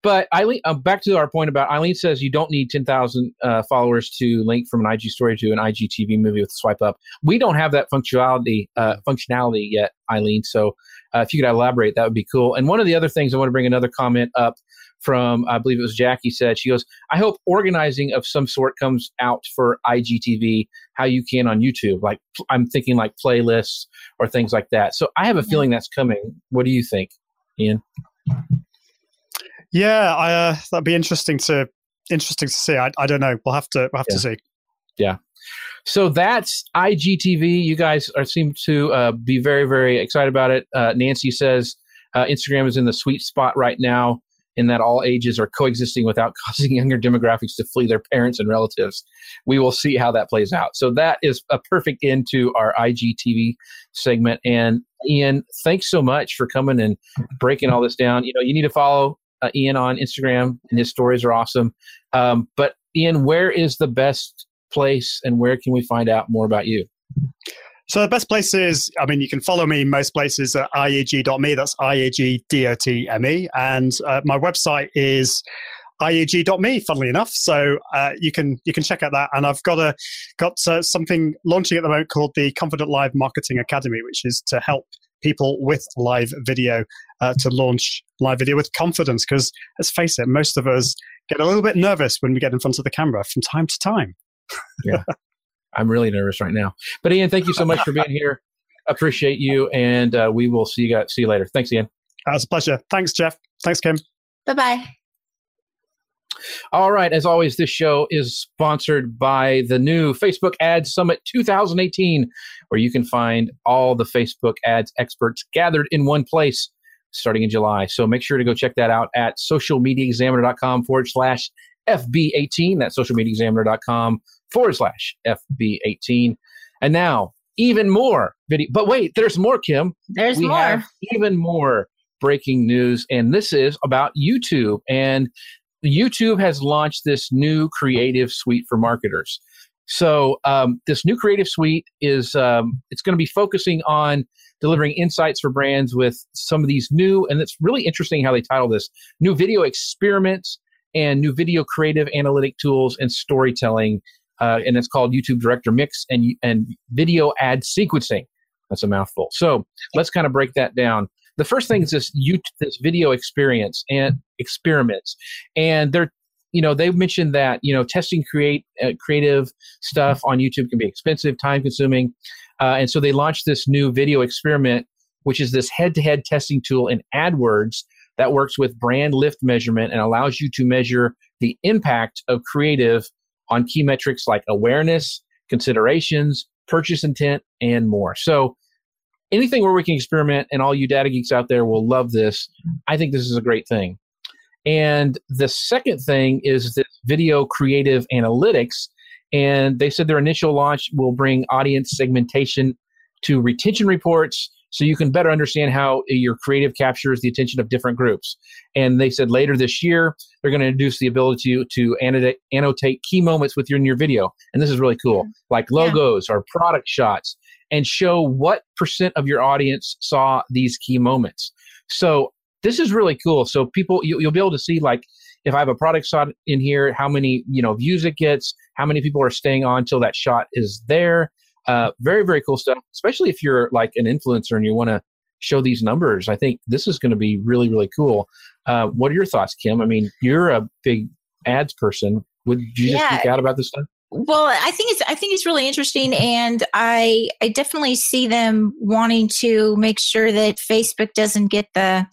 but Eileen, uh, back to our point about Eileen says you don't need ten thousand uh, followers to link from an IG story to an IGTV movie with swipe up. We don't have that functionality uh, functionality yet, Eileen. So uh, if you could elaborate, that would be cool. And one of the other things I want to bring another comment up from, I believe it was Jackie said, she goes, I hope organizing of some sort comes out for IGTV, how you can on YouTube. Like I'm thinking like playlists or things like that. So I have a feeling that's coming. What do you think, Ian? yeah I, uh, that'd be interesting to interesting to see i, I don't know we'll have to we'll have Yeah. to see Yeah. So that's IGTV. You guys are seem to uh, be very, very excited about it. Uh, Nancy says uh, Instagram is in the sweet spot right now, in that all ages are coexisting without causing younger demographics to flee their parents and relatives. We will see how that plays out. So that is a perfect end to our IGTV segment. And Ian, thanks so much for coming and breaking all this down. You know, you need to follow uh, Ian on Instagram, and his stories are awesome. Um, but Ian, where is the best place and where can we find out more about you? So the best places, I mean, you can follow me most places at iag.me. That's I-A-G-D-O-T-M-E. And uh, my website is iag.me, funnily enough. So uh, you can you can check out that. And I've got a got uh, something launching at the moment called the Confident Live Marketing Academy, which is to help people with live video uh, to launch live video with confidence. Because let's face it, most of us get a little bit nervous when we get in front of the camera from time to time. I'm really nervous right now. But Ian, thank you so much for being here. Appreciate you, and uh, we will see you guys. See you later. Thanks, Ian. Uh, it's a pleasure. Thanks, Jeff. Thanks, Kim. Bye bye. All right. As always, this show is sponsored by the new Facebook Ads Summit 2018, where you can find all the Facebook ads experts gathered in one place starting in July. So make sure to go check that out at socialmediaexaminer.com forward slash FB18. That's socialmediaexaminer.com forward slash FB18. And now, even more video. But wait, there's more, Kim. There's we more. even more breaking news, and this is about YouTube. And YouTube has launched this new creative suite for marketers. So um, this new creative suite is um, it's going to be focusing on delivering insights for brands with some of these new, and it's really interesting how they title this new video experiments and new video creative analytic tools and storytelling. Uh, and it's called YouTube Director Mix and and video ad sequencing. That's a mouthful. So let's kind of break that down. The first thing is this you this video experience and experiments, and they're you know they've mentioned that you know testing create uh, creative stuff on YouTube can be expensive, time consuming, uh, and so they launched this new video experiment, which is this head to head testing tool in AdWords that works with brand lift measurement and allows you to measure the impact of creative on key metrics like awareness, considerations, purchase intent, and more. So anything where we can experiment and all you data geeks out there will love this. I think this is a great thing. And the second thing is this video creative analytics. And they said their initial launch will bring audience segmentation to retention reports so you can better understand how your creative captures the attention of different groups. And they said later this year, they're going to introduce the ability to, to annotate, annotate key moments with your, in your video. And this is really cool, like Yeah. logos or product shots, and show what percent of your audience saw these key moments. So this is really cool. So people, you, you'll be able to see like if I have a product shot in here, how many you know views it gets, how many people are staying on till that shot is there. Uh, very very cool stuff. Especially if you're like an influencer and you want to show these numbers. I think this is going to be really really cool. Uh, what are your thoughts, Kim? I mean, you're a big ads person. Would you just Yeah. speak out about this stuff? Well, I think it's I think it's really interesting, and I I definitely see them wanting to make sure that Facebook doesn't get the,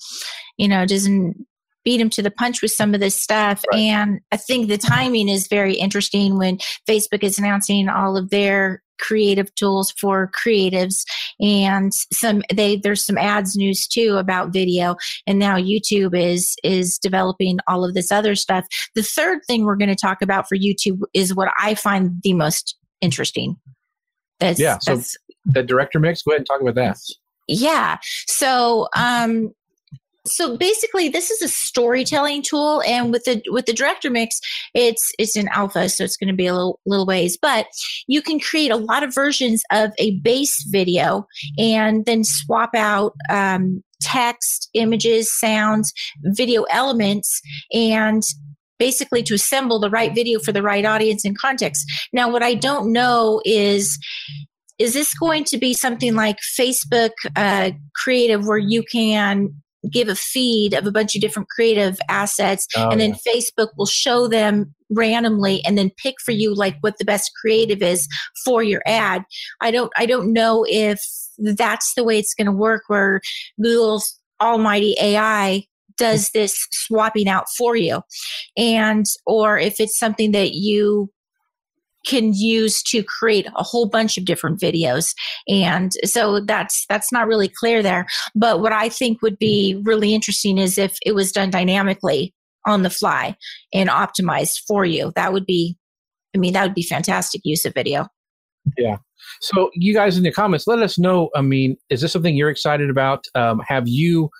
you know, doesn't beat them to the punch with some of this stuff. Right. And I think the timing is very interesting when Facebook is announcing all of their creative tools for creatives and some they there's some ads news too about video and now YouTube is is developing all of this other stuff the third thing we're going to talk about for YouTube is what I find the most interesting. That's, Yeah, so- that's The director mix. Go ahead and talk about that. yeah. So um so basically this is a storytelling tool and with the with the director mix it's it's in alpha so it's going to be a little little ways but you can create a lot of versions of a base video and then swap out um, text images sounds video elements and basically to assemble the right video for the right audience and context. Now what i don't know is is this going to be something like Facebook uh, creative where you can give a feed of a bunch of different creative assets Oh, and yeah. then Facebook will show them randomly and then pick for you like what the best creative is for your ad. I don't I don't know if that's the way it's going to work where Google's almighty AI does this swapping out for you and or if it's something that you can use to create a whole bunch of different videos and so that's that's not really clear there but what i think would be really interesting is if it was done dynamically on the fly and optimized for you that would be i mean that would be fantastic use of video Yeah. So, you guys in the comments, let us know. I mean, is this something you're excited about? Um, have you?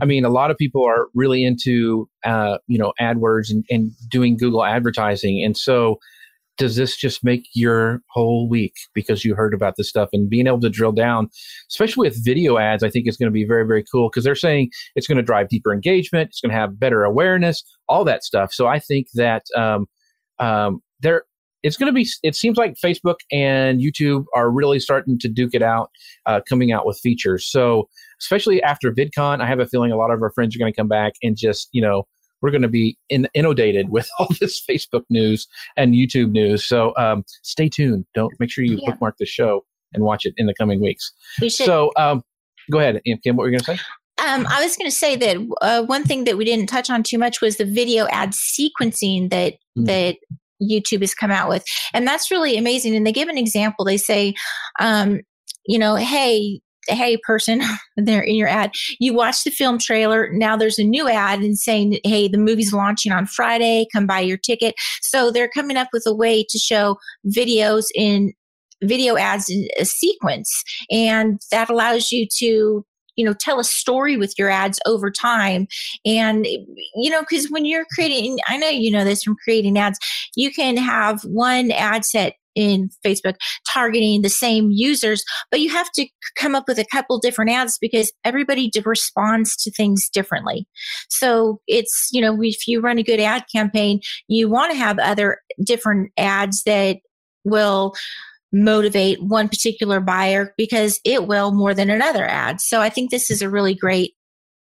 I mean, a lot of people are really into, uh, you know, AdWords and, and doing Google advertising, and so does this just make your whole week because you heard about this stuff and being able to drill down, especially with video ads? I think is going to be very, very cool because they're saying it's going to drive deeper engagement, it's going to have better awareness, all that stuff. So, I think that um, um, there it's going to be it seems like facebook and youtube are really starting to duke it out uh, coming out with features so especially after vidcon i have a feeling a lot of our friends are going to come back and just you know we're going to be in, inundated with all this facebook news and youtube news so um, stay tuned don't make sure you Yeah. bookmark the show and watch it in the coming weeks we should so um, go ahead kim what were you going to say Um, I was going to say that uh, one thing that we didn't touch on too much was the video ad sequencing that Mm. that YouTube has come out with, and that's really amazing. And they give an example. They say, um, you know, hey. Hey, person, there in your ad, you watch the film trailer. Now there's a new ad and saying, "Hey, the movie's launching on Friday. Come buy your ticket." So they're coming up with a way to show videos in video ads in a sequence, and that allows you to you know tell a story with your ads over time and you know because when you're creating i know you know this from creating ads you can have one ad set in facebook targeting the same users but you have to come up with a couple different ads because everybody responds to things differently so it's you know if you run a good ad campaign you want to have other different ads that will motivate one particular buyer because it will more than another ad. So I think this is a really great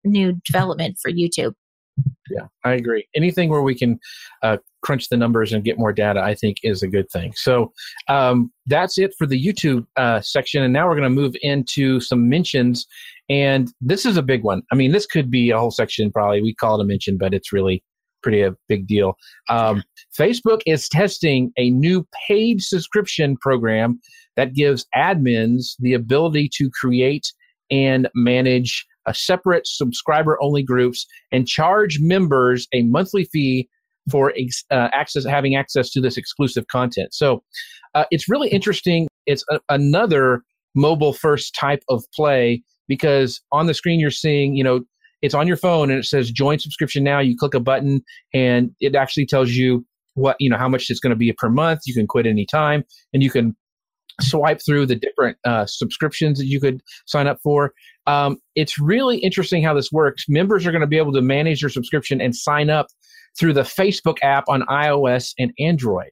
new development for YouTube. Yeah, I agree. Anything where we can uh, crunch the numbers and get more data, I think, is a good thing. So um, that's it for the YouTube uh, section. And now we're going to move into some mentions. And this is a big one. I mean, this could be a whole section, probably. We call it a mention, but it's really pretty a big deal. Um, Facebook is testing a new paid subscription program that gives admins the ability to create and manage a separate subscriber only groups and charge members a monthly fee for ex- uh, access having access to this exclusive content. So uh, it's really interesting. It's a- another mobile first type of play because on the screen you're seeing, you know, it's on your phone and it says join subscription now. You click a button and it actually tells you what, you know, how much it's going to be per month. You can quit anytime and you can swipe through the different uh, subscriptions that you could sign up for. Um, it's really interesting how this works. Members are going to be able to manage their subscription and sign up through the Facebook app on iOS and Android.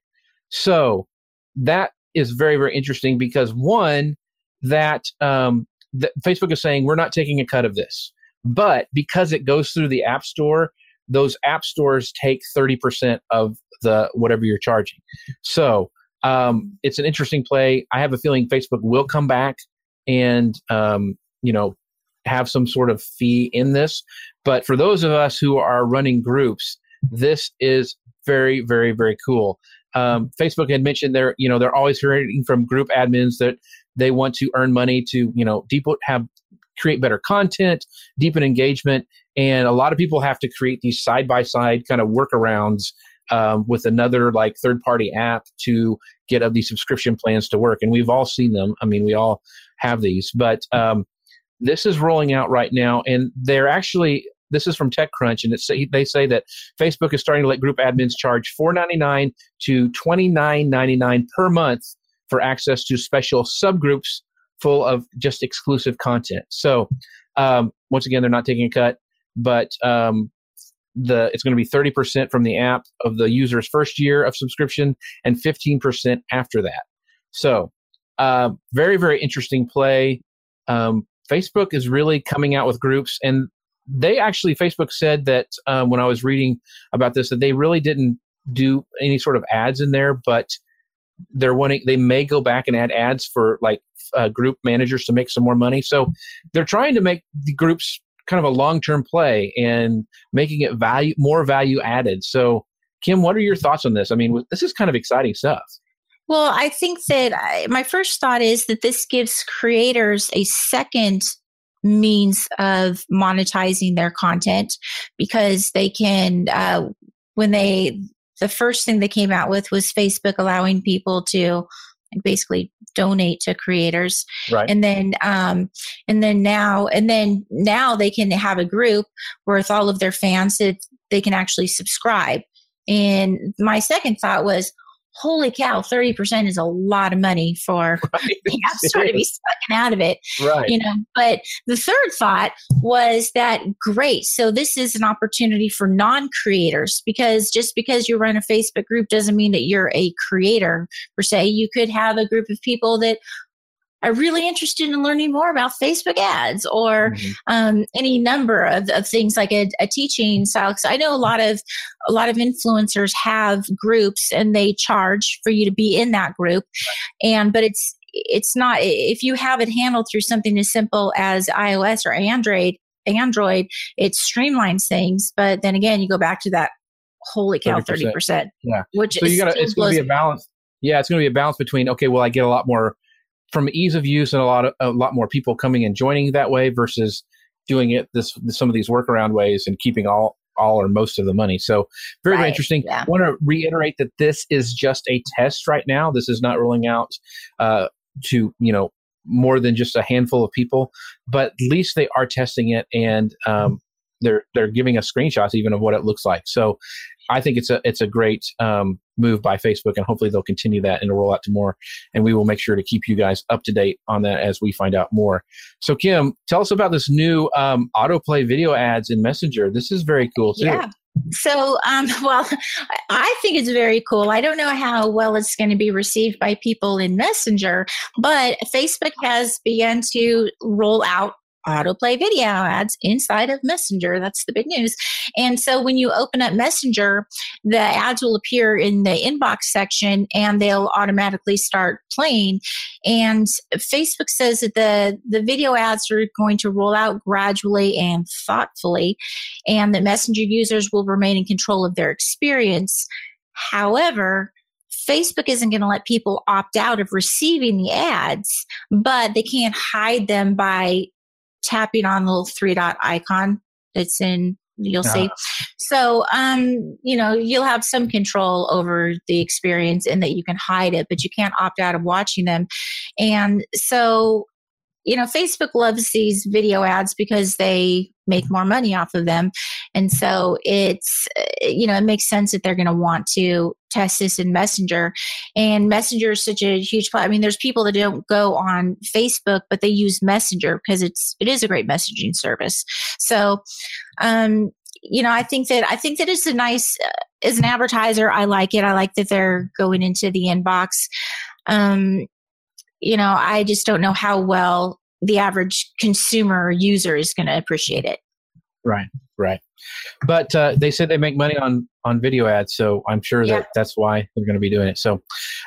So that is very very interesting because one that um, that Facebook is saying we're not taking a cut of this, but because it goes through the App Store, those app stores take thirty percent of the whatever you're charging. So um, it's an interesting play. I have a feeling Facebook will come back and um, you know have some sort of fee in this. But for those of us who are running groups, this is very, very, very cool. Um, Facebook had mentioned they're you know they're always hearing from group admins that they want to earn money to you know deep have create better content, deepen engagement, and a lot of people have to create these side by side kind of workarounds um, with another like third party app to get of these subscription plans to work. And we've all seen them. I mean, we all have these, but um, this is rolling out right now, and they're actually. This is from TechCrunch, and it's, they say that Facebook is starting to let group admins charge $4.99 to $29.99 per month for access to special subgroups full of just exclusive content. So, um, once again, they're not taking a cut, but um, the it's going to be 30% from the app of the user's first year of subscription and 15% after that. So, uh, very very interesting play. Um, Facebook is really coming out with groups, and they actually Facebook said that um, when I was reading about this that they really didn't do any sort of ads in there, but they're wanting they may go back and add ads for like uh, group managers to make some more money. So they're trying to make the groups kind of a long term play and making it value more value added. So Kim, what are your thoughts on this? I mean, this is kind of exciting stuff. Well, I think that I, my first thought is that this gives creators a second means of monetizing their content because they can uh, when they the first thing they came out with was Facebook allowing people to basically donate to creators right. and then um and then now and then now they can have a group with all of their fans that they can actually subscribe and my second thought was holy cow, 30% is a lot of money for right. app store to be sucking out of it. Right. You know, but the third thought was that great. So this is an opportunity for non-creators because just because you run a Facebook group doesn't mean that you're a creator per se. You could have a group of people that are really interested in learning more about Facebook ads or mm-hmm. um, any number of, of things like a, a teaching style. Because I know a lot of a lot of influencers have groups and they charge for you to be in that group, and but it's it's not if you have it handled through something as simple as iOS or Android. Android, it streamlines things, but then again, you go back to that holy cow, thirty percent. Yeah, which so you got it's going to be a balance. Yeah, it's going to be a balance between okay, well, I get a lot more from ease of use and a lot of a lot more people coming and joining that way versus doing it this some of these workaround ways and keeping all all or most of the money. So very, right. very interesting. Yeah. I want to reiterate that this is just a test right now. This is not rolling out uh, to you know more than just a handful of people, but at least they are testing it and um, they're they're giving us screenshots even of what it looks like. So I think it's a it's a great um, move by Facebook, and hopefully they'll continue that and roll out to more. And we will make sure to keep you guys up to date on that as we find out more. So, Kim, tell us about this new um, autoplay video ads in Messenger. This is very cool too. Yeah. So, um, well, I think it's very cool. I don't know how well it's going to be received by people in Messenger, but Facebook has begun to roll out autoplay video ads inside of Messenger. That's the big news. And so when you open up Messenger, the ads will appear in the inbox section and they'll automatically start playing. And Facebook says that the, the video ads are going to roll out gradually and thoughtfully, and that Messenger users will remain in control of their experience. However, Facebook isn't going to let people opt out of receiving the ads, but they can't hide them by tapping on the little three dot icon that's in you'll see uh-huh. so um you know you'll have some control over the experience and that you can hide it but you can't opt out of watching them and so you know, Facebook loves these video ads because they make more money off of them. And so it's, you know, it makes sense that they're going to want to test this in Messenger. And Messenger is such a huge platform. I mean, there's people that don't go on Facebook, but they use Messenger because it's, it is a great messaging service. So, um, you know, I think that, I think that it's a nice, uh, as an advertiser, I like it. I like that they're going into the inbox. um, you know, I just don't know how well the average consumer user is going to appreciate it. Right, right. But uh, they said they make money on on video ads, so I'm sure Yeah. that that's why they're going to be doing it. So,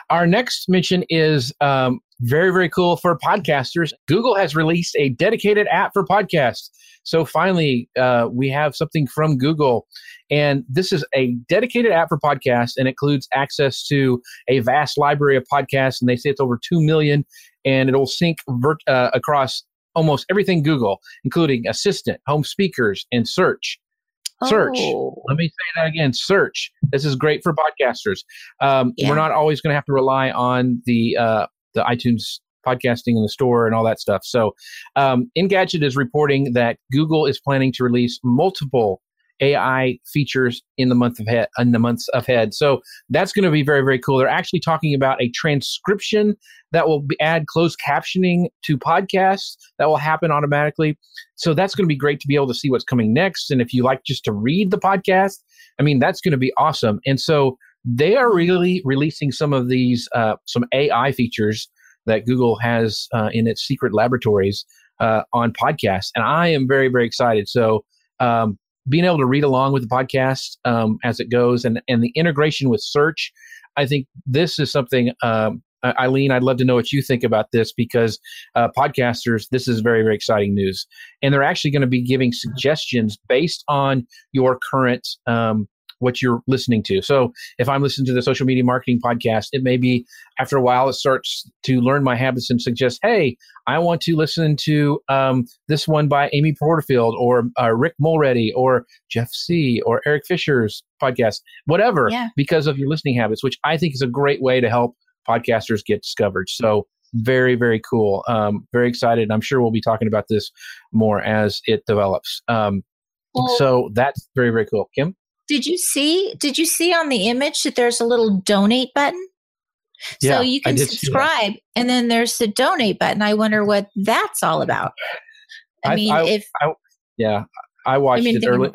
our next mention is um, very very cool for podcasters. Google has released a dedicated app for podcasts. So finally, uh, we have something from Google, and this is a dedicated app for podcasts, and includes access to a vast library of podcasts. And they say it's over two million, and it'll sync vert- uh, across almost everything Google, including Assistant, Home Speakers, and Search. Search. Oh. Let me say that again. Search. This is great for podcasters. Um, Yeah. We're not always going to have to rely on the uh, the iTunes podcasting in the store and all that stuff. So, um, Engadget is reporting that Google is planning to release multiple AI features in the month ahead. In the months ahead, so that's going to be very very cool. They're actually talking about a transcription that will add closed captioning to podcasts that will happen automatically. So that's going to be great to be able to see what's coming next. And if you like just to read the podcast, I mean, that's going to be awesome. And so they are really releasing some of these, uh, some AI features that Google has uh, in its secret laboratories uh, on podcasts. And I am very, very excited. So, um, being able to read along with the podcast um, as it goes and, and the integration with search, I think this is something, um, Eileen, I'd love to know what you think about this because uh, podcasters, this is very, very exciting news. And they're actually going to be giving suggestions based on your current, um, what you're listening to. So if I'm listening to the social media marketing podcast, it may be after a while it starts to learn my habits and suggest, hey, I want to listen to um, this one by Amy Porterfield or uh, Rick Mulready or Jeff Sieh or Erik Fisher's podcast, whatever, Yeah. because of your listening habits, which I think is a great way to help podcasters get discovered. So very, very cool. Um, very excited. And I'm sure we'll be talking about this more as it develops. Um, Well, so that's very, very cool. Kim? Did you see? Did you see on the image that there's a little donate button? Yeah, so you can did see that. subscribe, and then there's the donate button. I wonder what that's all about. I, I- mean, I- if Yeah. I watched mean, it early.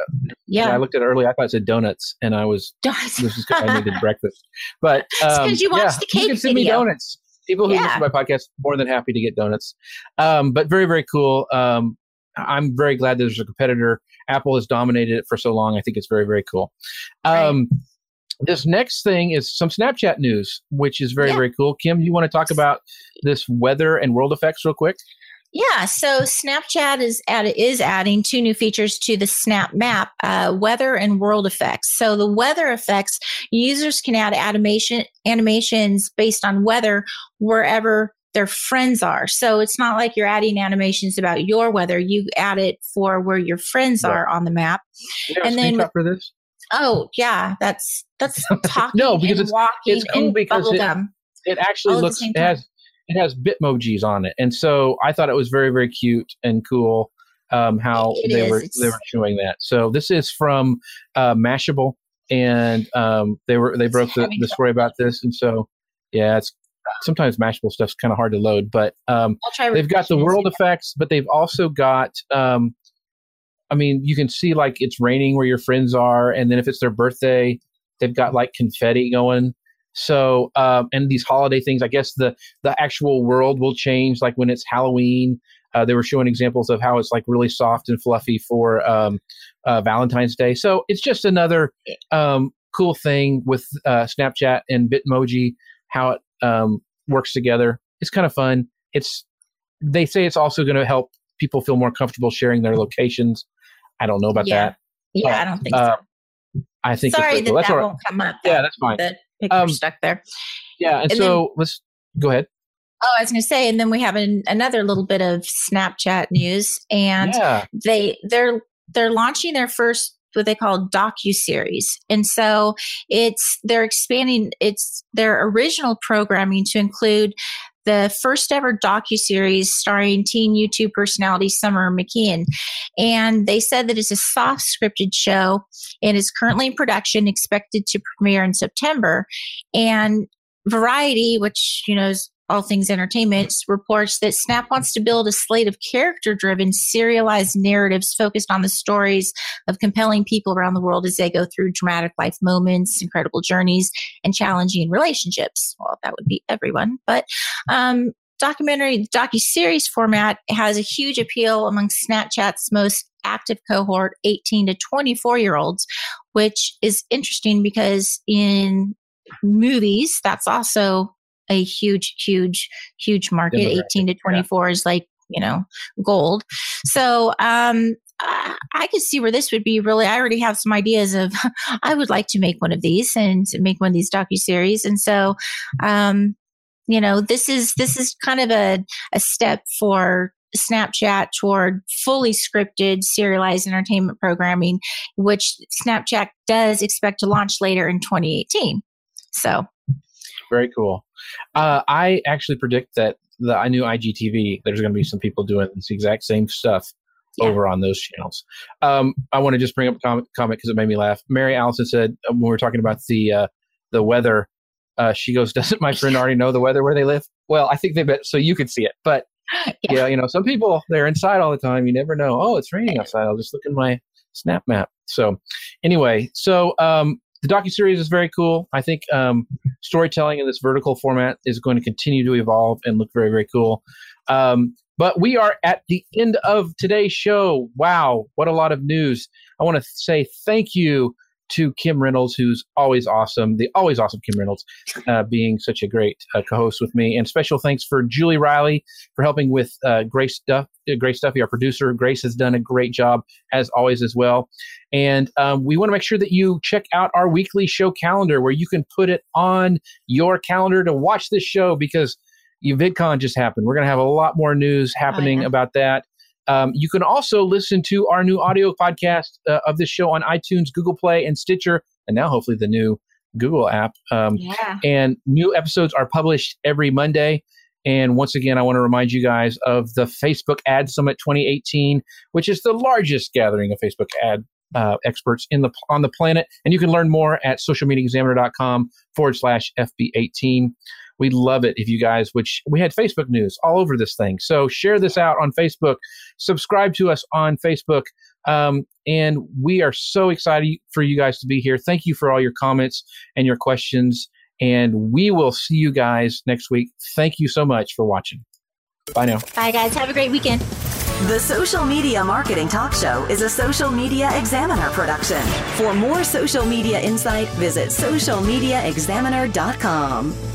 Yeah. I looked at it early. I thought it said donuts, and I was donuts. this is I needed breakfast. But um, you watched yeah, the you cake can send me donuts. People who Yeah. listen to my podcast more than happy to get donuts. Um, but very very cool. Um, I'm very glad there's a competitor. Apple has dominated it for so long. I think it's very very cool. Um, This next thing is some Snapchat news, which is very Yeah. very cool. Kim, you want to talk about this weather and world effects real quick? Yeah, so Snapchat is add, is adding two new features to the Snap Map: uh, weather and world effects. So the weather effects users can add animation animations based on weather wherever their friends are. So it's not like you're adding animations about your weather; you add it for where your friends Right. are on the map. Have And then- for this? Oh yeah, that's that's talking No, because it's- walking it's cool because it- it actually all looks it has it has bitmojis on it and so i thought it was very very cute and cool um, how It they is. were It's- they were showing that so this is from uh, mashable and um, they were they broke the, the story about this and so yeah it's sometimes mashable stuff's kind of hard to load but um, they've got the world effects but they've also got um, i mean you can see like it's raining where your friends are and then if it's their birthday they've got like confetti going. So um, and these holiday things i guess the the actual world will change like when it's halloween. Uh, they were showing examples of how it's like really soft and fluffy for um, uh, valentine's day. So it's just another um, cool thing with uh, snapchat and bitmoji how it um, works together it's kind of fun it's they say it's also going to help people feel more comfortable sharing their locations i don't know about Yeah. that Yeah, I don't think uh, so. i think Sorry it's that cool. that's that all right won't come up. yeah that's fine picture Um, stuck there. yeah and, and so let's go ahead Oh, I was going to say, and then we have an, another little bit of Snapchat news, and yeah they they're they're launching their first what they call docu series, and so it's they're expanding it's their original programming to include the first ever docu series starring teen YouTube personality Summer McKeen, and they said that it's a soft scripted show and is currently in production, expected to premiere in September, and Variety, which you know is all things entertainment reports that Snap wants to build a slate of character driven, serialized narratives focused on the stories of compelling people around the world as they go through dramatic life moments, incredible journeys, and challenging relationships. Well, that would be everyone. But um, documentary docu-series format has a huge appeal among Snapchat's most active cohort 18 to 24 year olds which is interesting because in movies that's also a huge huge huge market 18 to 24 yeah. is like you know gold so um I could see where this would be really. I already have some ideas of I would like to make one of these and make one of these docu series, and so um, you know this is this is kind of a, a step for Snapchat toward fully scripted serialized entertainment programming, which Snapchat does expect to launch later in 2018. So, very cool. Uh, I actually predict that the I knew IGTV, there's going to be some people doing this exact same stuff yeah. over on those channels. Um, I want to just bring up a comment because it made me laugh. Mary Allison said uh, when we were talking about the uh, the weather uh, she goes, "Doesn't my friend already know the weather where they live?" Well, I think they bet so you could see it, but yeah. yeah. you know, some people they're inside all the time. You never know. Oh, it's raining outside. I'll just look in my snap map. So, anyway, so um, the docu series is very cool. I think um, storytelling in this vertical format is going to continue to evolve and look very, very cool. Um, but we are at the end of today's show. Wow, what a lot of news! I want to say thank you to Kim Reynolds, who's always awesome, the always awesome Kim Reynolds, uh, being such a great uh, co-host with me. And special thanks for Julie Riley for helping with uh, Grace Duff, uh, Grace Duffy, our producer. Grace has done a great job as always as well. And um, we want to make sure that you check out our weekly show calendar where you can put it on your calendar to watch this show because. VidCon just happened. We're going to have a lot more news happening oh, yeah. about that. Um, you can also listen to our new audio podcast uh, of this show on iTunes, Google Play, and Stitcher, and now hopefully the new Google app. Um, yeah. And new episodes are published every Monday. And once again, I want to remind you guys of the Facebook Ad Summit 2018, which is the largest gathering of Facebook ad uh, experts in the on the planet. And you can learn more at socialmediaexaminer.com forward slash FB18. We'd love it if you guys, which we had Facebook news all over this thing. So share this out on Facebook, subscribe to us on Facebook. Um, and we are so excited for you guys to be here. Thank you for all your comments and your questions. And we will see you guys next week. Thank you so much for watching. Bye now. Bye, guys. Have a great weekend. The Social Media Marketing Talk Show is a Social Media Examiner production. For more social media insight, visit socialmediaexaminer.com.